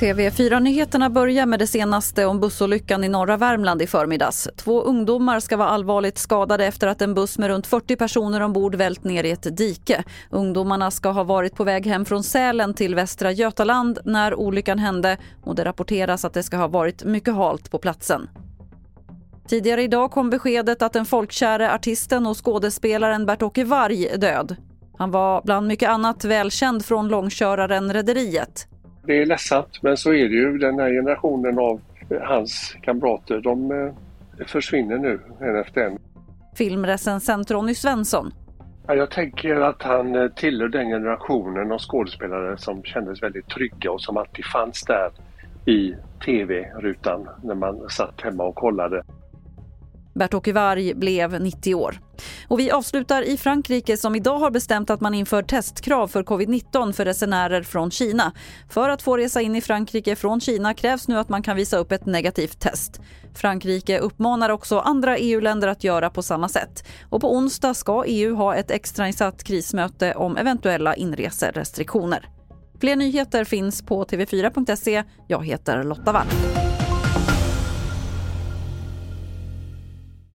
TV4-nyheterna börjar med det senaste om bussolyckan i norra Värmland i förmiddags. Två ungdomar ska vara allvarligt skadade efter att en buss med runt 40 personer ombord vält ner i ett dike. Ungdomarna ska ha varit på väg hem från Sälen till Västra Götaland när olyckan hände och det rapporteras att det ska ha varit mycket halt på platsen. Tidigare idag kom beskedet att den folkkäre artisten och skådespelaren Bert-Åke Varg är död. Han var bland mycket annat välkänd från långköraren Rederiet. Det är ledsamt, men så är det ju. Den här generationen av hans kamrater, de eh, försvinner nu en efter en. Filmrecensent Ronny Svensson. Jag tänker att han eh, tillhör den generationen av skådespelare som kändes väldigt trygga och som alltid fanns där i tv-rutan när man satt hemma och kollade. Bert-Åke Varg blev 90 år. Och vi avslutar i Frankrike som idag har bestämt att man inför testkrav för covid-19 för resenärer från Kina. För att få resa in i Frankrike från Kina krävs nu att man kan visa upp ett negativt test. Frankrike uppmanar också andra EU-länder att göra på samma sätt. Och på onsdag ska EU ha ett extrainsatt krismöte om eventuella inreserestriktioner. Fler nyheter finns på tv4.se. Jag heter Lotta Wall.